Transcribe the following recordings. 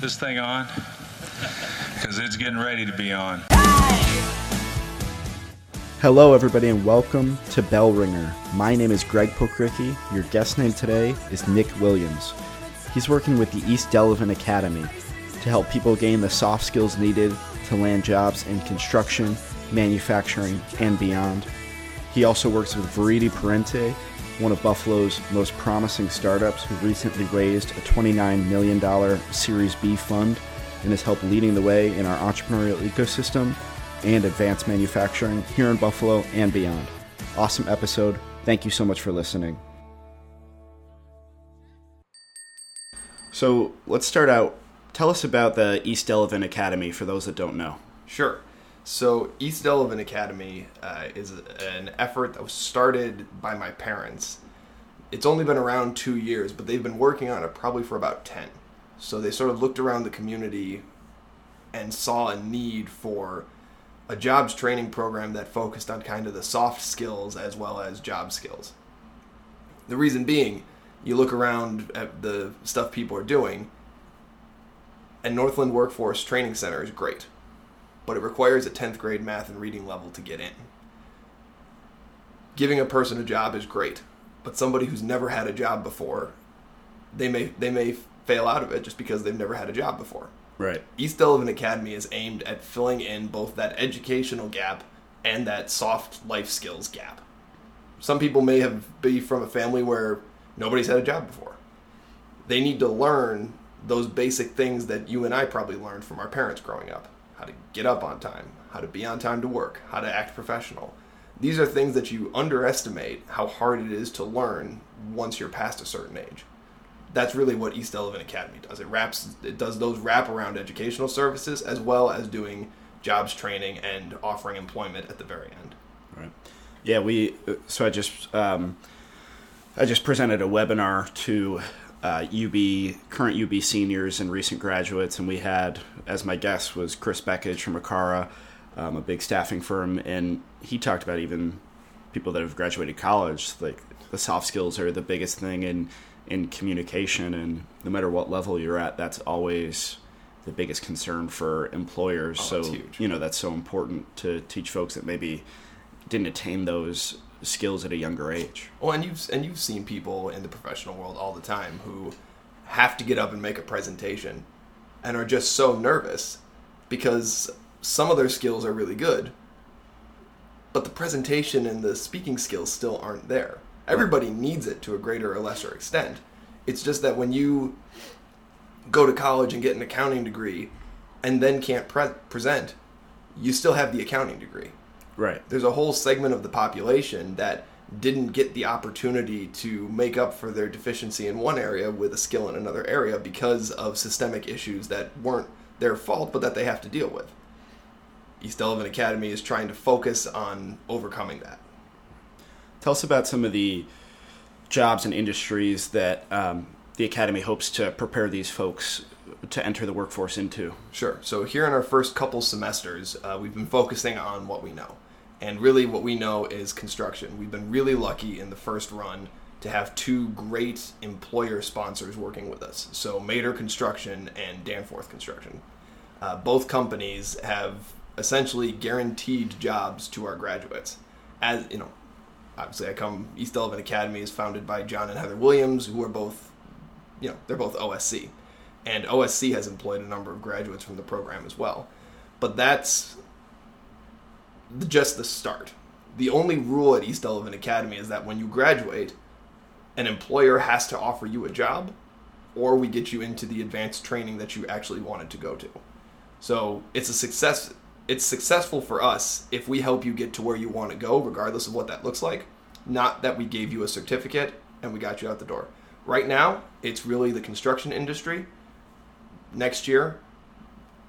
this thing on? Because it's getting ready to be on. Hello, everybody, and welcome to Bell Ringer. My name is Greg Pokricki. Your guest name today is Nick Williams. He's working with the East Delavan Academy to help people gain the soft skills needed to land jobs in construction, manufacturing, and beyond. He also works with Viridi Parente, one of Buffalo's most promising startups who recently raised a $29 million Series B fund and has helped leading the way in our entrepreneurial ecosystem and advanced manufacturing here in Buffalo and beyond. Awesome episode. Thank you so much for listening. So let's start out. Tell us about the East Delavan Academy for those that don't know. Sure. So, East Delavan Academy uh, is an effort that was started by my parents. It's only been around two years, but they've been working on it probably for about 10. So, they sort of looked around the community and saw a need for a jobs training program that focused on kind of the soft skills as well as job skills. The reason being, you look around at the stuff people are doing, and Northland Workforce Training Center is great but it requires a 10th grade math and reading level to get in. Giving a person a job is great, but somebody who's never had a job before, they may they may fail out of it just because they've never had a job before. Right. East Delavan Academy is aimed at filling in both that educational gap and that soft life skills gap. Some people may have be from a family where nobody's had a job before. They need to learn those basic things that you and I probably learned from our parents growing up how to get up on time, how to be on time to work, how to act professional. These are things that you underestimate how hard it is to learn once you're past a certain age. That's really what East Delavan Academy does. It wraps it does those wraparound educational services as well as doing jobs training and offering employment at the very end. Right. Yeah, we so I just um, I just presented a webinar to uh, UB current UB seniors and recent graduates, and we had as my guest was Chris Beckage from Acara, um, a big staffing firm, and he talked about even people that have graduated college, like the soft skills are the biggest thing in in communication, and no matter what level you're at, that's always the biggest concern for employers. Oh, so you know that's so important to teach folks that maybe didn't attain those skills at a younger age. Well, and you've and you've seen people in the professional world all the time who have to get up and make a presentation and are just so nervous because some of their skills are really good, but the presentation and the speaking skills still aren't there. Everybody needs it to a greater or lesser extent. It's just that when you go to college and get an accounting degree and then can't pre- present, you still have the accounting degree. Right. There's a whole segment of the population that didn't get the opportunity to make up for their deficiency in one area with a skill in another area because of systemic issues that weren't their fault but that they have to deal with. East Delavan Academy is trying to focus on overcoming that. Tell us about some of the jobs and industries that um, the Academy hopes to prepare these folks to enter the workforce into. Sure. So, here in our first couple semesters, uh, we've been focusing on what we know. And really, what we know is construction. We've been really lucky in the first run to have two great employer sponsors working with us. So, Mader Construction and Danforth Construction. Uh, both companies have essentially guaranteed jobs to our graduates. As you know, obviously, I come East Delavan Academy is founded by John and Heather Williams, who are both, you know, they're both OSC, and OSC has employed a number of graduates from the program as well. But that's just the start. The only rule at East Delavan Academy is that when you graduate, an employer has to offer you a job, or we get you into the advanced training that you actually wanted to go to. So it's a success. It's successful for us if we help you get to where you want to go, regardless of what that looks like. Not that we gave you a certificate and we got you out the door. Right now, it's really the construction industry. Next year,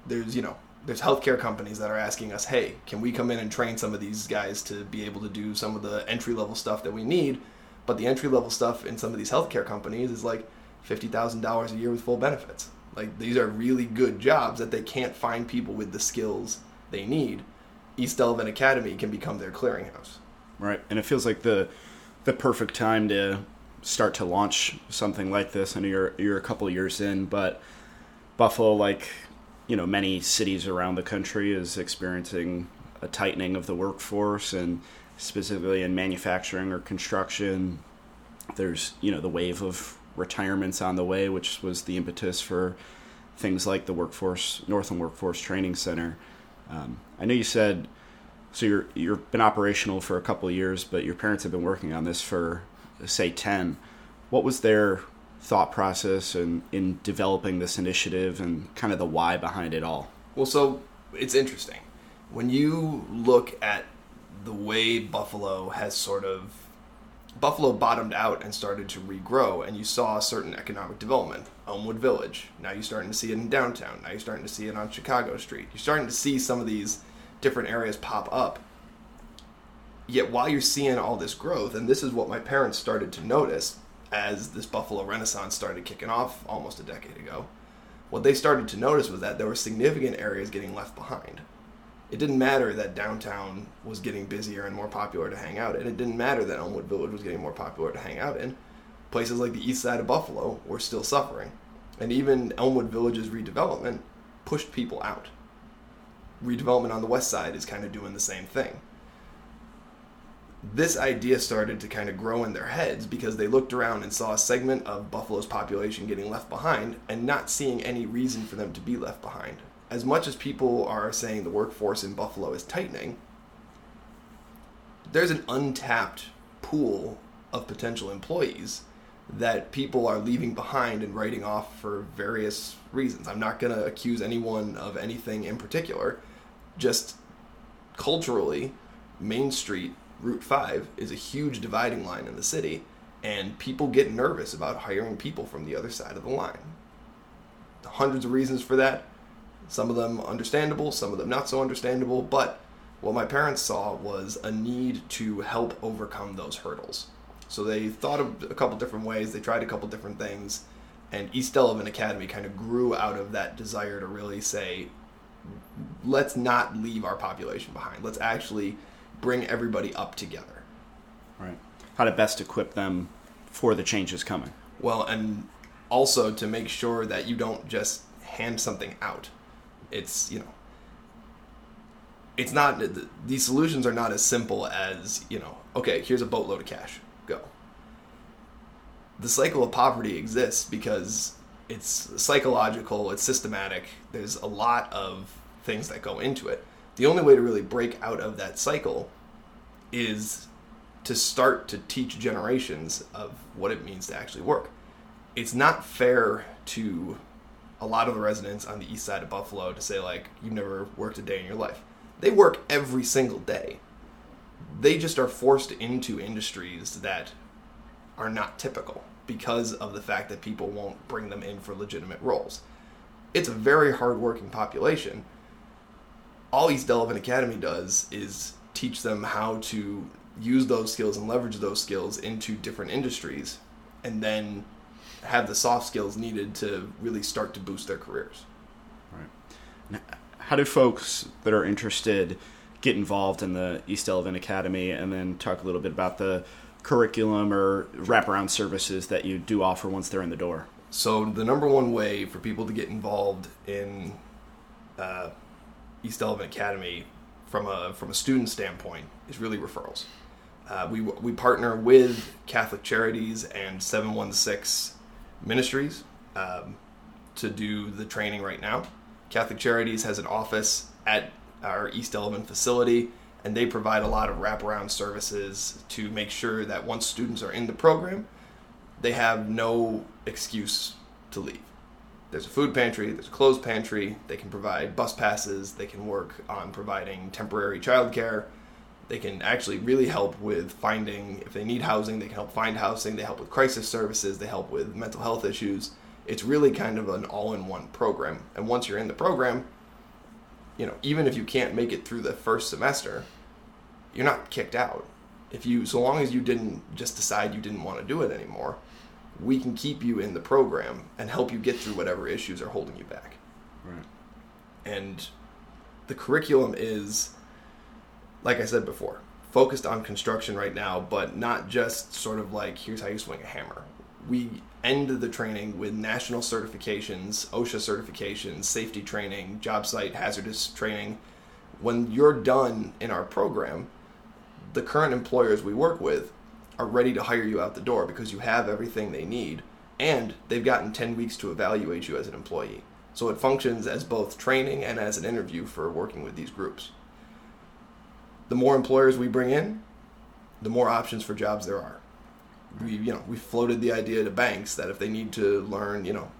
there's you know there's healthcare companies that are asking us, hey, can we come in and train some of these guys to be able to do some of the entry level stuff that we need? But the entry level stuff in some of these healthcare companies is like fifty thousand dollars a year with full benefits. Like these are really good jobs that they can't find people with the skills they need. East Delavan Academy can become their clearinghouse. Right, and it feels like the the perfect time to start to launch something like this. I know you're you're a couple years in, but Buffalo, like you know many cities around the country, is experiencing a tightening of the workforce, and specifically in manufacturing or construction. There's you know the wave of retirements on the way, which was the impetus for things like the workforce Northland Workforce Training Center. Um, I know you said so you're you've been operational for a couple years, but your parents have been working on this for say ten. What was their thought process and in developing this initiative and kind of the why behind it all? Well, so it's interesting. When you look at the way Buffalo has sort of Buffalo bottomed out and started to regrow, and you saw a certain economic development. Elmwood Village. Now you're starting to see it in downtown. Now you're starting to see it on Chicago Street. You're starting to see some of these different areas pop up. Yet while you're seeing all this growth, and this is what my parents started to notice as this Buffalo Renaissance started kicking off almost a decade ago, what they started to notice was that there were significant areas getting left behind. It didn't matter that downtown was getting busier and more popular to hang out in. It didn't matter that Elmwood Village was getting more popular to hang out in. Places like the east side of Buffalo were still suffering. And even Elmwood Village's redevelopment pushed people out. Redevelopment on the west side is kind of doing the same thing this idea started to kind of grow in their heads because they looked around and saw a segment of Buffalo's population getting left behind and not seeing any reason for them to be left behind. As much as people are saying the workforce in Buffalo is tightening, there's an untapped pool of potential employees that people are leaving behind and writing off for various reasons. I'm not going to accuse anyone of anything in particular. Just culturally, Main Street Route 5 is a huge dividing line in the city, and people get nervous about hiring people from the other side of the line. Hundreds of reasons for that. Some of them understandable, some of them not so understandable, but what my parents saw was a need to help overcome those hurdles. So they thought of a couple different ways, they tried a couple different things, and East Delavan Academy kind of grew out of that desire to really say, let's not leave our population behind. Let's actually bring everybody up together. Right. How to best equip them for the changes coming. Well, and also to make sure that you don't just hand something out. It's, you know, it's not, these solutions are not as simple as, you know, okay, here's a boatload of cash, go. The cycle of poverty exists because it's psychological, it's systematic, there's a lot of things that go into it the only way to really break out of that cycle is to start to teach generations of what it means to actually work. It's not fair to a lot of the residents on the east side of Buffalo to say, like, you've never worked a day in your life. They work every single day. They just are forced into industries that are not typical because of the fact that people won't bring them in for legitimate roles. It's a very hardworking population all East Delavan Academy does is teach them how to use those skills and leverage those skills into different industries and then have the soft skills needed to really start to boost their careers. Right. How do folks that are interested get involved in the East Delavan Academy and then talk a little bit about the curriculum or wraparound services that you do offer once they're in the door? So, the number one way for people to get involved in uh, East Delavan Academy from a from a student standpoint is really referrals. Uh, we we partner with Catholic Charities and 716 Ministries um, to do the training right now. Catholic Charities has an office at our East Delavan facility, and they provide a lot of wraparound services to make sure that once students are in the program, they have no excuse to leave there's a food pantry, there's a clothes pantry. They can provide bus passes. They can work on providing temporary childcare. They can actually really help with finding, if they need housing, they can help find housing. They help with crisis services. They help with mental health issues. It's really kind of an all in one program. And once you're in the program, you know, even if you can't make it through the first semester, you're not kicked out. If you, so long as you didn't just decide you didn't want to do it anymore, we can keep you in the program and help you get through whatever issues are holding you back. Right. And the curriculum is, like I said before, focused on construction right now, but not just sort of like here's how you swing a hammer. We end the training with national certifications, OSHA certifications, safety training, job site hazardous training. When you're done in our program, the current employers we work with are ready to hire you out the door because you have everything they need and they've gotten 10 weeks to evaluate you as an employee. So it functions as both training and as an interview for working with these groups. The more employers we bring in, the more options for jobs there are. We, you know, we floated the idea to banks that if they need to learn, you know,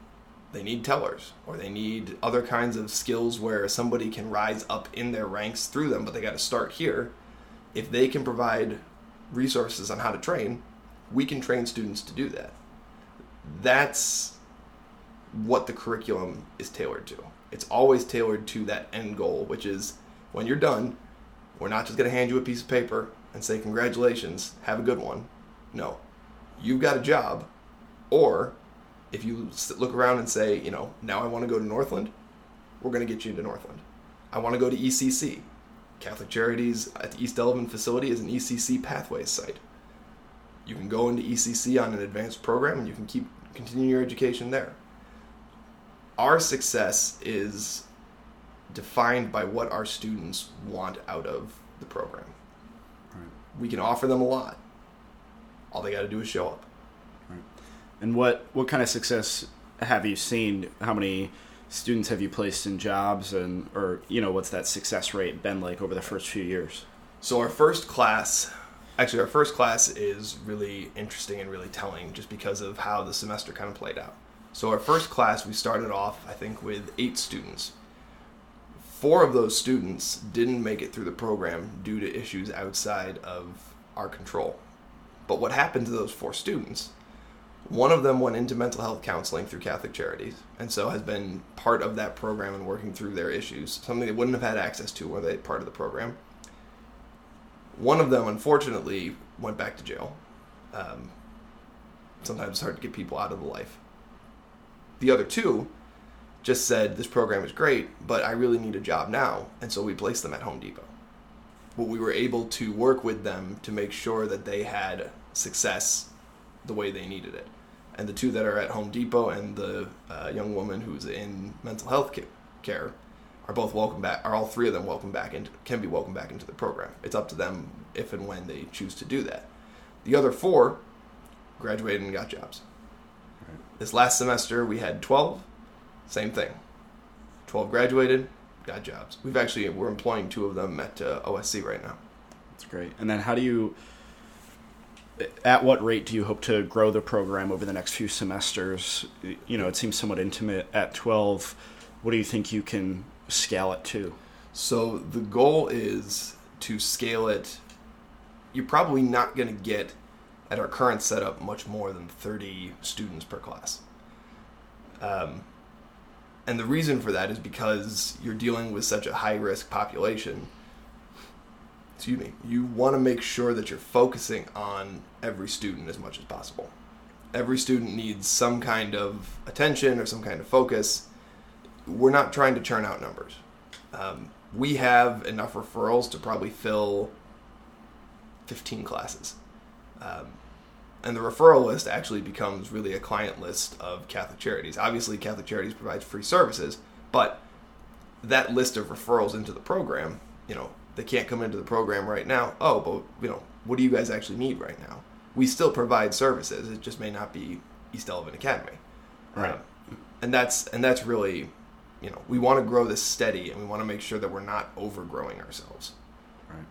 they need tellers or they need other kinds of skills where somebody can rise up in their ranks through them, but they got to start here. If they can provide resources on how to train, we can train students to do that. That's what the curriculum is tailored to. It's always tailored to that end goal, which is when you're done, we're not just going to hand you a piece of paper and say, Congratulations, have a good one. No, you've got a job. Or if you look around and say, You know, now I want to go to Northland, we're going to get you into Northland. I want to go to ECC. Catholic Charities at the East Delavan facility is an ECC Pathways site. You can go into ECC on an advanced program and you can keep continue your education there. Our success is defined by what our students want out of the program. Right. We can offer them a lot. All they got to do is show up. And what what kind of success have you seen? How many students have you placed in jobs, and or you know what's that success rate been like over the first few years? So our first class, actually our first class is really interesting and really telling, just because of how the semester kind of played out. So our first class, we started off, I think, with eight students. Four of those students didn't make it through the program due to issues outside of our control. But what happened to those four students one of them went into mental health counseling through Catholic Charities, and so has been part of that program and working through their issues, something they wouldn't have had access to were they part of the program. One of them, unfortunately, went back to jail. Um, sometimes it's hard to get people out of the life. The other two just said, This program is great, but I really need a job now, and so we placed them at Home Depot. But we were able to work with them to make sure that they had success the way they needed it. And the two that are at Home Depot and the uh, young woman who's in mental health care are both welcome back. Are all three of them welcome back and can be welcome back into the program? It's up to them if and when they choose to do that. The other four graduated and got jobs. Right. This last semester we had twelve. Same thing. Twelve graduated, got jobs. We've actually we're employing two of them at uh, OSC right now. That's great. And then how do you? At what rate do you hope to grow the program over the next few semesters? You know, it seems somewhat intimate at 12. What do you think you can scale it to? So the goal is to scale it. You're probably not going to get at our current setup much more than 30 students per class. Um, and the reason for that is because you're dealing with such a high risk population excuse me, you want to make sure that you're focusing on every student as much as possible. Every student needs some kind of attention or some kind of focus. We're not trying to churn out numbers. Um, we have enough referrals to probably fill 15 classes. Um, and the referral list actually becomes really a client list of Catholic Charities. Obviously, Catholic Charities provides free services, but that list of referrals into the program, you know, they can't come into the program right now. Oh, but you know, what do you guys actually need right now? We still provide services. It just may not be East Delavan Academy. Right. Um, and that's and that's really, you know, we want to grow this steady, and we want to make sure that we're not overgrowing ourselves. Right.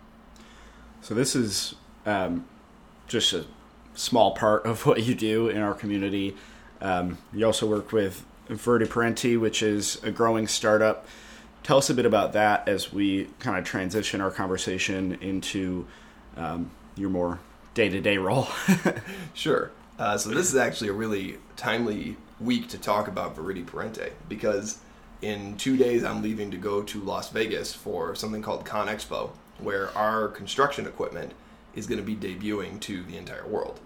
So this is um, just a small part of what you do in our community. Um, you also work with Viridi Parente, which is a growing startup tell us a bit about that as we kind of transition our conversation into um, your more day-to-day role. Sure. Uh, so this is actually a really timely week to talk about Viridi Parente because in two days i'm leaving to go to las vegas for something called ConExpo where our construction equipment is going to be debuting to the entire world.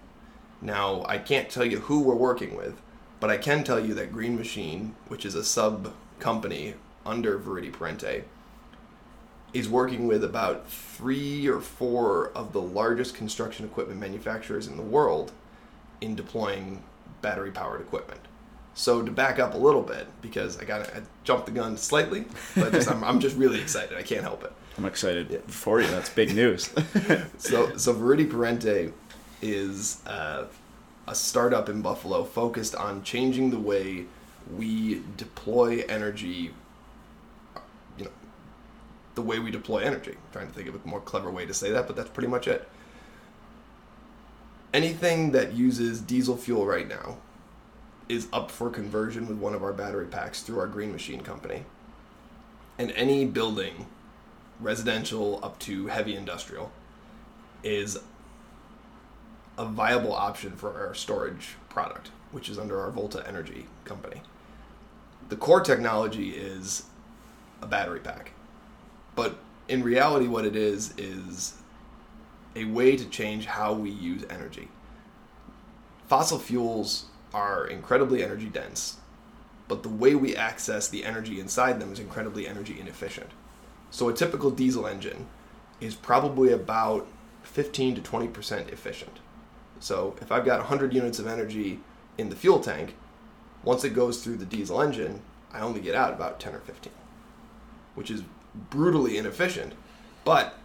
Now i can't tell you who we're working with but i can tell you that green machine which is a sub company under Viridi Parente is working with about three or four of the largest construction equipment manufacturers in the world in deploying battery powered equipment. So to back up a little bit, because I got I jumped the gun slightly, but just, I'm, I'm just really excited. I can't help it. I'm excited for you. That's big news. So so Viridi Parente is uh, a startup in Buffalo focused on changing the way we deploy energy. The way we deploy energy. I'm trying to think of a more clever way to say that, but that's pretty much it. Anything that uses diesel fuel right now is up for conversion with one of our battery packs through our Green Machine company. And any building, residential up to heavy industrial, is a viable option for our storage product, which is under our Volta Energy company. The core technology is a battery pack. But in reality, what it is is a way to change how we use energy. Fossil fuels are incredibly energy dense, but the way we access the energy inside them is incredibly energy inefficient. So a typical diesel engine is probably about 15 to 20% efficient. So if I've got 100 units of energy in the fuel tank, once it goes through the diesel engine, I only get out about 10 or 15, which is brutally inefficient, but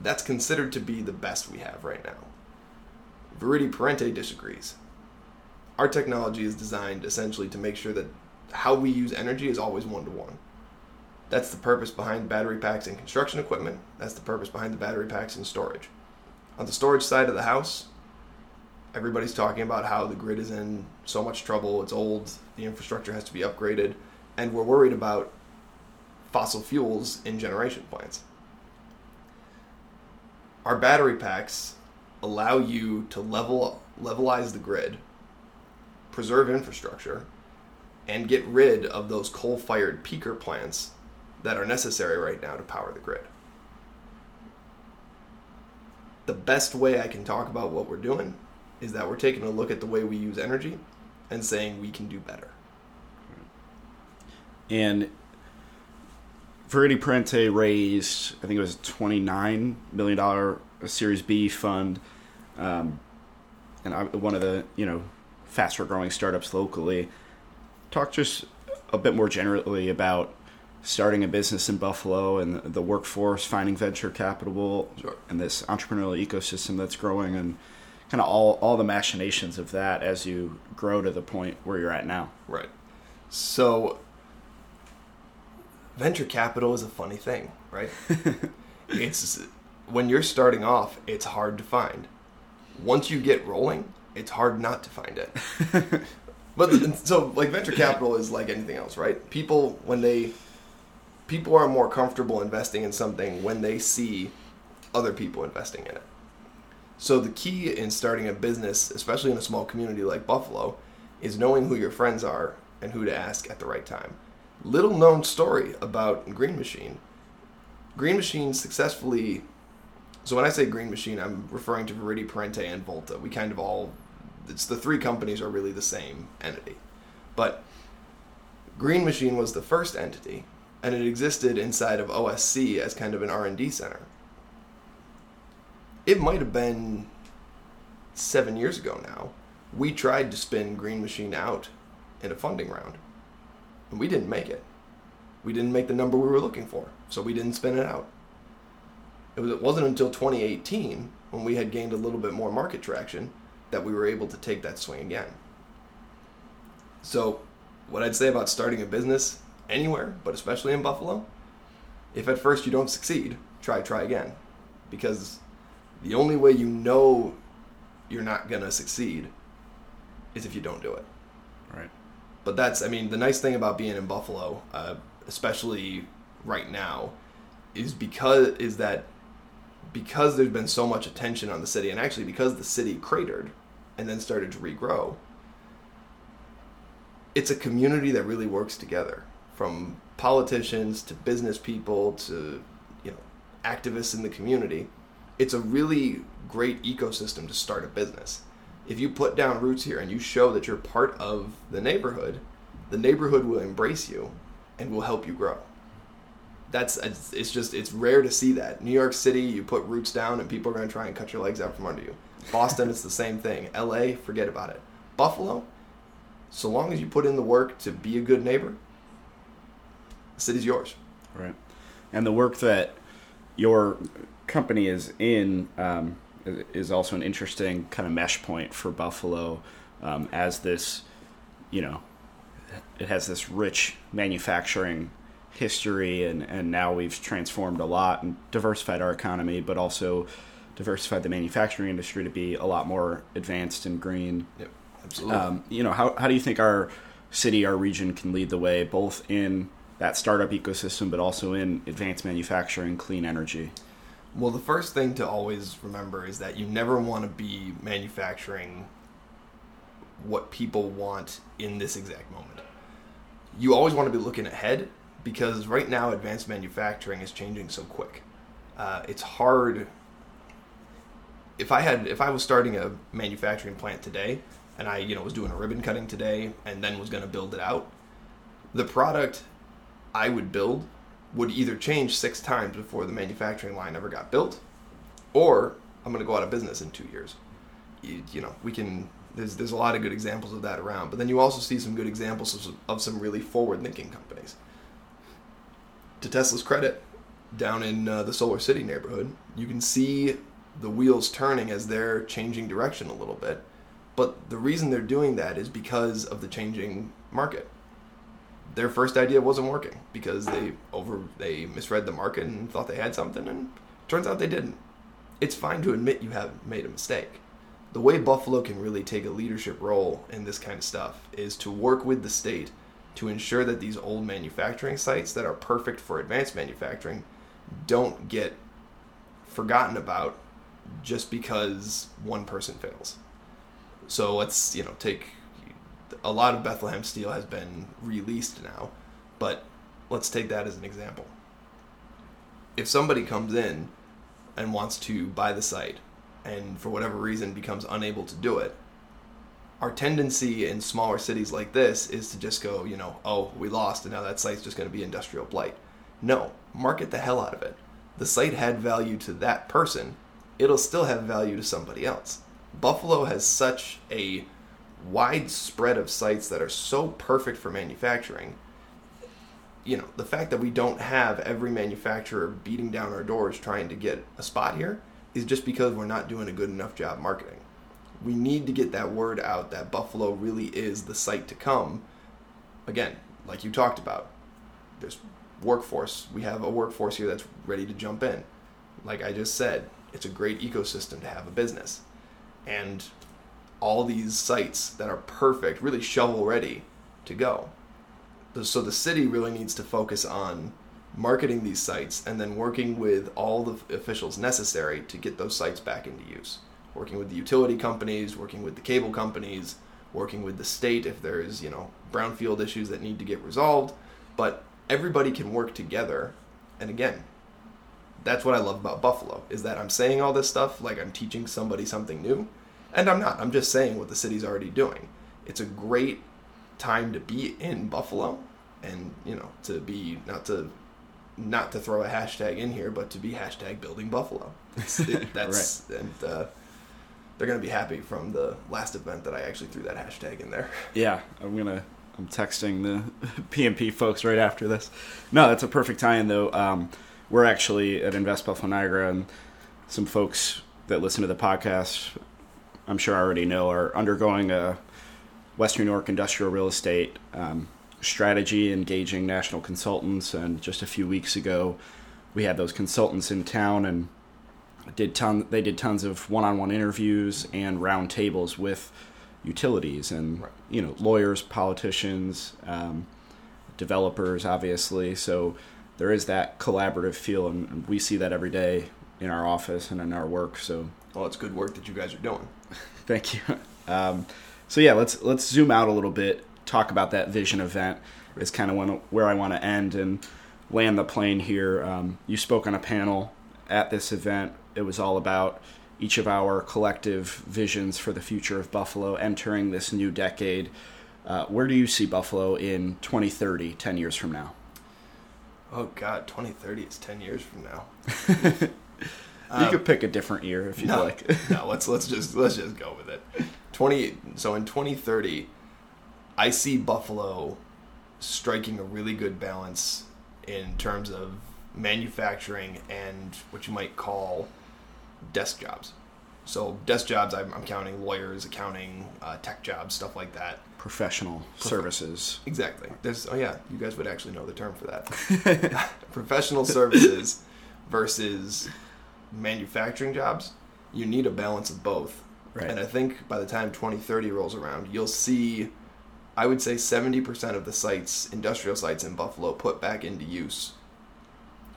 that's considered to be the best we have right now. Viridi Parente disagrees. Our technology is designed essentially to make sure that how we use energy is always one to one. That's the purpose behind battery packs and construction equipment. That's the purpose behind the battery packs and storage. On the storage side of the house, everybody's talking about how the grid is in so much trouble, it's old, the infrastructure has to be upgraded, and we're worried about fossil fuels in generation plants. Our battery packs allow you to level levelize the grid, preserve infrastructure, and get rid of those coal-fired peaker plants that are necessary right now to power the grid. The best way I can talk about what we're doing is that we're taking a look at the way we use energy and saying we can do better. And Viridi Parente raised, I think it was a $29 million Series B fund. Um, and I, one of the, you know, faster growing startups locally. Talk just a bit more generally about starting a business in Buffalo and the workforce, finding venture capital, Sure. and this entrepreneurial ecosystem that's growing, and kind of all, all the machinations of that as you grow to the point where you're at now. Right. So, venture capital is a funny thing, right? it's when you're starting off, it's hard to find. Once you get rolling, it's hard not to find it. but so, like venture capital is like anything else, right? People when they people are more comfortable investing in something when they see other people investing in it. So the key in starting a business, especially in a small community like Buffalo, is knowing who your friends are and who to ask at the right time. Little known story about Green Machine. Green Machine successfully. So when I say Green Machine, I'm referring to Viridi Parente and Volta. We kind of all, it's the three companies are really the same entity, but Green Machine was the first entity, and it existed inside of OSC as kind of an R&D center. It might have been seven years ago now. We tried to spin Green Machine out in a funding round, and we didn't make it. We didn't make the number we were looking for, so we didn't spin it out. It, was, it wasn't until 2018, when we had gained a little bit more market traction, that we were able to take that swing again. So, what I'd say about starting a business anywhere, but especially in Buffalo, if at first you don't succeed, try, try again. Because the only way you know you're not going to succeed is if you don't do it. Right. But that's, I mean, the nice thing about being in Buffalo, uh, especially right now, is because is that because there's been so much attention on the city, and actually because the city cratered and then started to regrow, it's a community that really works together, from politicians to business people to you know activists in the community. It's a really great ecosystem to start a business. If you put down roots here and you show that you're part of the neighborhood, the neighborhood will embrace you and will help you grow. That's it's, just it's rare to see that. New York City, you put roots down and people are going to try and cut your legs out from under you. Boston, it's the same thing. L.A., forget about it. Buffalo, so long as you put in the work to be a good neighbor, the city's yours. Right. And the work that your company is in um, is- also an interesting kind of mesh point for Buffalo um, as this, you know, it has this rich manufacturing history, and, and now we've transformed a lot and diversified our economy, but also diversified the manufacturing industry to be a lot more advanced and green. Yep, absolutely. Um, you know, how, how do you think our city, our region can lead the way, both in that startup ecosystem, but also in advanced manufacturing, clean energy? Well, the first thing to always remember is that you never want to be manufacturing what people want in this exact moment. You always want to be looking ahead because right now advanced manufacturing is changing so quick. Uh, it's hard. If I had, if I was starting a manufacturing plant today, and I, you know, was doing a ribbon cutting today, and then was going to build it out, the product I would build would either change six times before the manufacturing line ever got built, or I'm going to go out of business in two years. You, you know, we can. There's there's a lot of good examples of that around, but then you also see some good examples of, of some really forward-thinking companies. To Tesla's credit, down in uh, the Solar City neighborhood, you can see the wheels turning as they're changing direction a little bit. But the reason they're doing that is because of the changing market their first idea wasn't working because they over they misread the market and thought they had something and turns out they didn't. It's fine to admit you have made a mistake. The way buffalo can really take a leadership role in this kind of stuff is to work with the state to ensure that these old manufacturing sites that are perfect for advanced manufacturing don't get forgotten about just because one person fails. So let's you know take a lot of Bethlehem steel has been released now, but let's take that as an example. If somebody comes in and wants to buy the site and for whatever reason becomes unable to do it, our tendency in smaller cities like this is to just go, you know, oh, we lost and now that site's just going to be industrial blight. No, market the hell out of it. The site had value to that person, it'll still have value to somebody else. Buffalo has such a wide spread of sites that are so perfect for manufacturing. You know, the fact that we don't have every manufacturer beating down our doors trying to get a spot here is just because we're not doing a good enough job marketing. We need to get that word out that Buffalo really is the site to come. Again, like you talked about, there's workforce. We have a workforce here that's ready to jump in. Like I just said, it's a great ecosystem to have a business. And all these sites that are perfect, really shovel ready to go. So the city really needs to focus on marketing these sites and then working with all the officials necessary to get those sites back into use. Working with the utility companies, working with the cable companies, working with the state if there's, you know, brownfield issues that need to get resolved, but everybody can work together. And again, that's what I love about Buffalo is that I'm saying all this stuff like I'm teaching somebody something new and I'm not. I'm just saying what the city's already doing. It's a great time to be in Buffalo, and you know, to be not to not to throw a hashtag in here, but to be hashtag building Buffalo. It, that's and uh, they're gonna be happy from the last event that I actually threw that hashtag in there. Yeah, I'm gonna. I'm texting the PMP folks right after this. No, that's a perfect tie-in though. Um, we're actually at Invest Buffalo Niagara, and some folks that listen to the podcast, I'm sure I already know, are undergoing a Western New York industrial real estate um, strategy, engaging national consultants. And just a few weeks ago, we had those consultants in town and did ton. They did tons of one-on-one interviews and roundtables with utilities and Right. you know lawyers, politicians, um, developers, obviously. So there is that collaborative feel, and and we see that every day in our office and in our work. So Well, it's good work that you guys are doing. Thank you. Um, so yeah, let's let's zoom out a little bit. Talk about that vision event is kind of where I want to end and land the plane here. Um, you spoke on a panel at this event. It was all about each of our collective visions for the future of Buffalo entering this new decade. Uh, where do you see Buffalo in 2030, 10 years from now? Oh God, 2030 is 10 years from now. you could pick a different year if you'd no, like. no, let's let's just let's just go with it. twenty. So in twenty thirty, I see Buffalo striking a really good balance in terms of manufacturing and what you might call desk jobs. So desk jobs, I'm, I'm counting lawyers, accounting, uh, tech jobs, stuff like that. Professional services. Exactly. There's oh yeah, you guys would actually know the term for that. Professional services versus manufacturing jobs. You need a balance of both. Right. And I think by the time 2030 rolls around, you'll see I would say 70% of the sites, industrial sites in Buffalo put back into use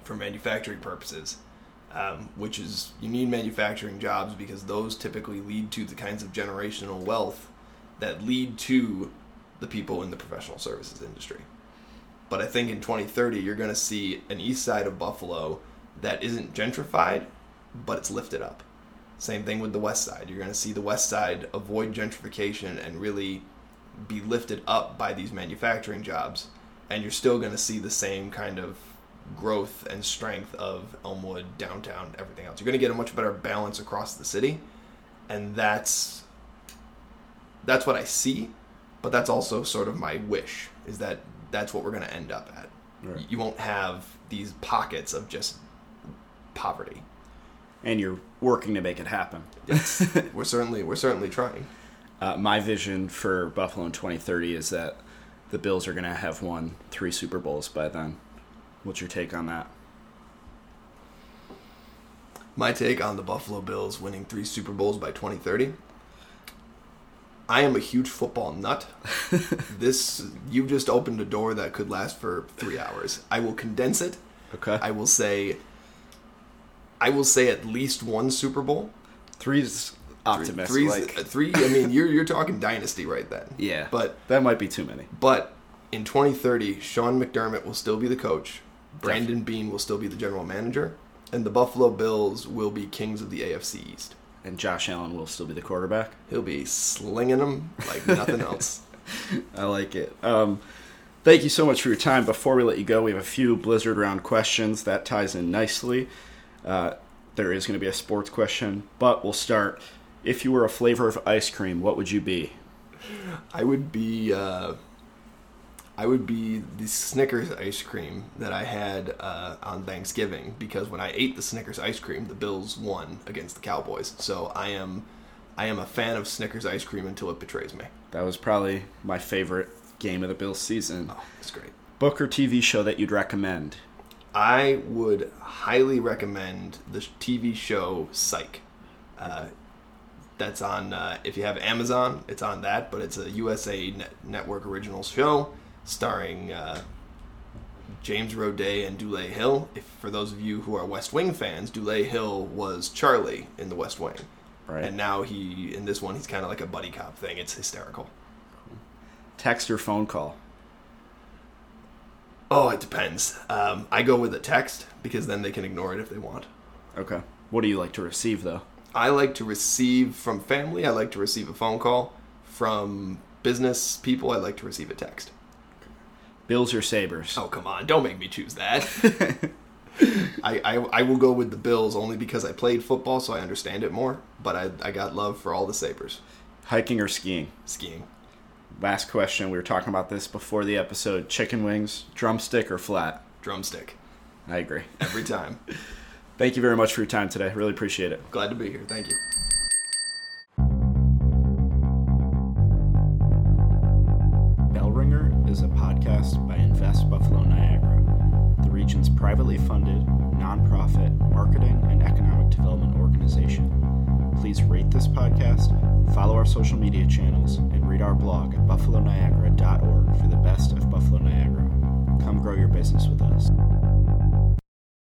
for manufacturing purposes. Um, which is you need manufacturing jobs because those typically lead to the kinds of generational wealth that lead to the people in the professional services industry. But I think in 2030, you're going to see an east side of Buffalo that isn't gentrified, but it's lifted up. Same thing with the west side. You're going to see the west side avoid gentrification and really be lifted up by these manufacturing jobs. And you're still going to see the same kind of growth and strength of Elmwood, downtown, everything else. You're going to get a much better balance across the city. And that's that's what I see, but that's also sort of my wish is that that's what we're going to end up at. Right. You won't have these pockets of just poverty. And you're working to make it happen. Yes, we're certainly we're certainly trying. Uh, my vision for Buffalo in 2030 is that the Bills are going to have won three Super Bowls by then. What's your take on that? My take on the Buffalo Bills winning three Super Bowls by 2030. I am a huge football nut. this you've just opened a door that could last for three hours. I will condense it. Okay. I will say. I will say at least one Super Bowl. Three's Three- optimistic. Three's, like, uh, three. I mean, you're you're talking dynasty right then. yeah, But that might be too many. but in 2030, Sean McDermott will still be the coach. Brandon Beane will still be the general manager, and the Buffalo Bills will be kings of the AFC East. And Josh Allen will still be the quarterback. He'll be slinging them like nothing else. I like it. Um, thank you so much for your time. Before we let you go, we have a few Blizzard round questions that ties in nicely. Uh, there is going to be a sports question, but we'll start. If you were a flavor of ice cream, what would you be? I would be uh, I would be the Snickers ice cream that I had uh, on Thanksgiving because when I ate the Snickers ice cream, the Bills won against the Cowboys. So I am I am a fan of Snickers ice cream until it betrays me. That was probably my favorite game of the Bills season. Oh, it's great. Book or TV show that you'd recommend? I would highly recommend the TV show Psych. Uh, that's on, uh, if you have Amazon, it's on that, but it's a USA Net- Network original show starring uh, James Roday and Dule Hill. If For those of you who are West Wing fans, Dule Hill was Charlie in the West Wing. Right. And now he, in this one, he's kind of like a buddy cop thing. It's hysterical. Text or phone call? Oh, it depends. Um, I go with a text because then they can ignore it if they want. Okay. What do you like to receive though? I like to receive from family. I like to receive a phone call from business people. I like to receive a text. Bills or Sabres? Oh come on! Don't make me choose that. I, I I will go with the Bills only because I played football, so I understand it more. But I I got love for all the Sabres. Hiking or skiing? Skiing. Last question. We were talking about this before the episode. Chicken wings, drumstick or flat? Drumstick. I agree. Every time. Thank you very much for your time today. Really appreciate it. Glad to be here. Thank you. Bellringer is a podcast by Invest Buffalo Niagara, the region's privately funded, nonprofit marketing and economic development organization. Please rate this podcast, follow our social media channels, and read our blog at buffaloniagara.org for the best of Buffalo Niagara. Come grow your business with us.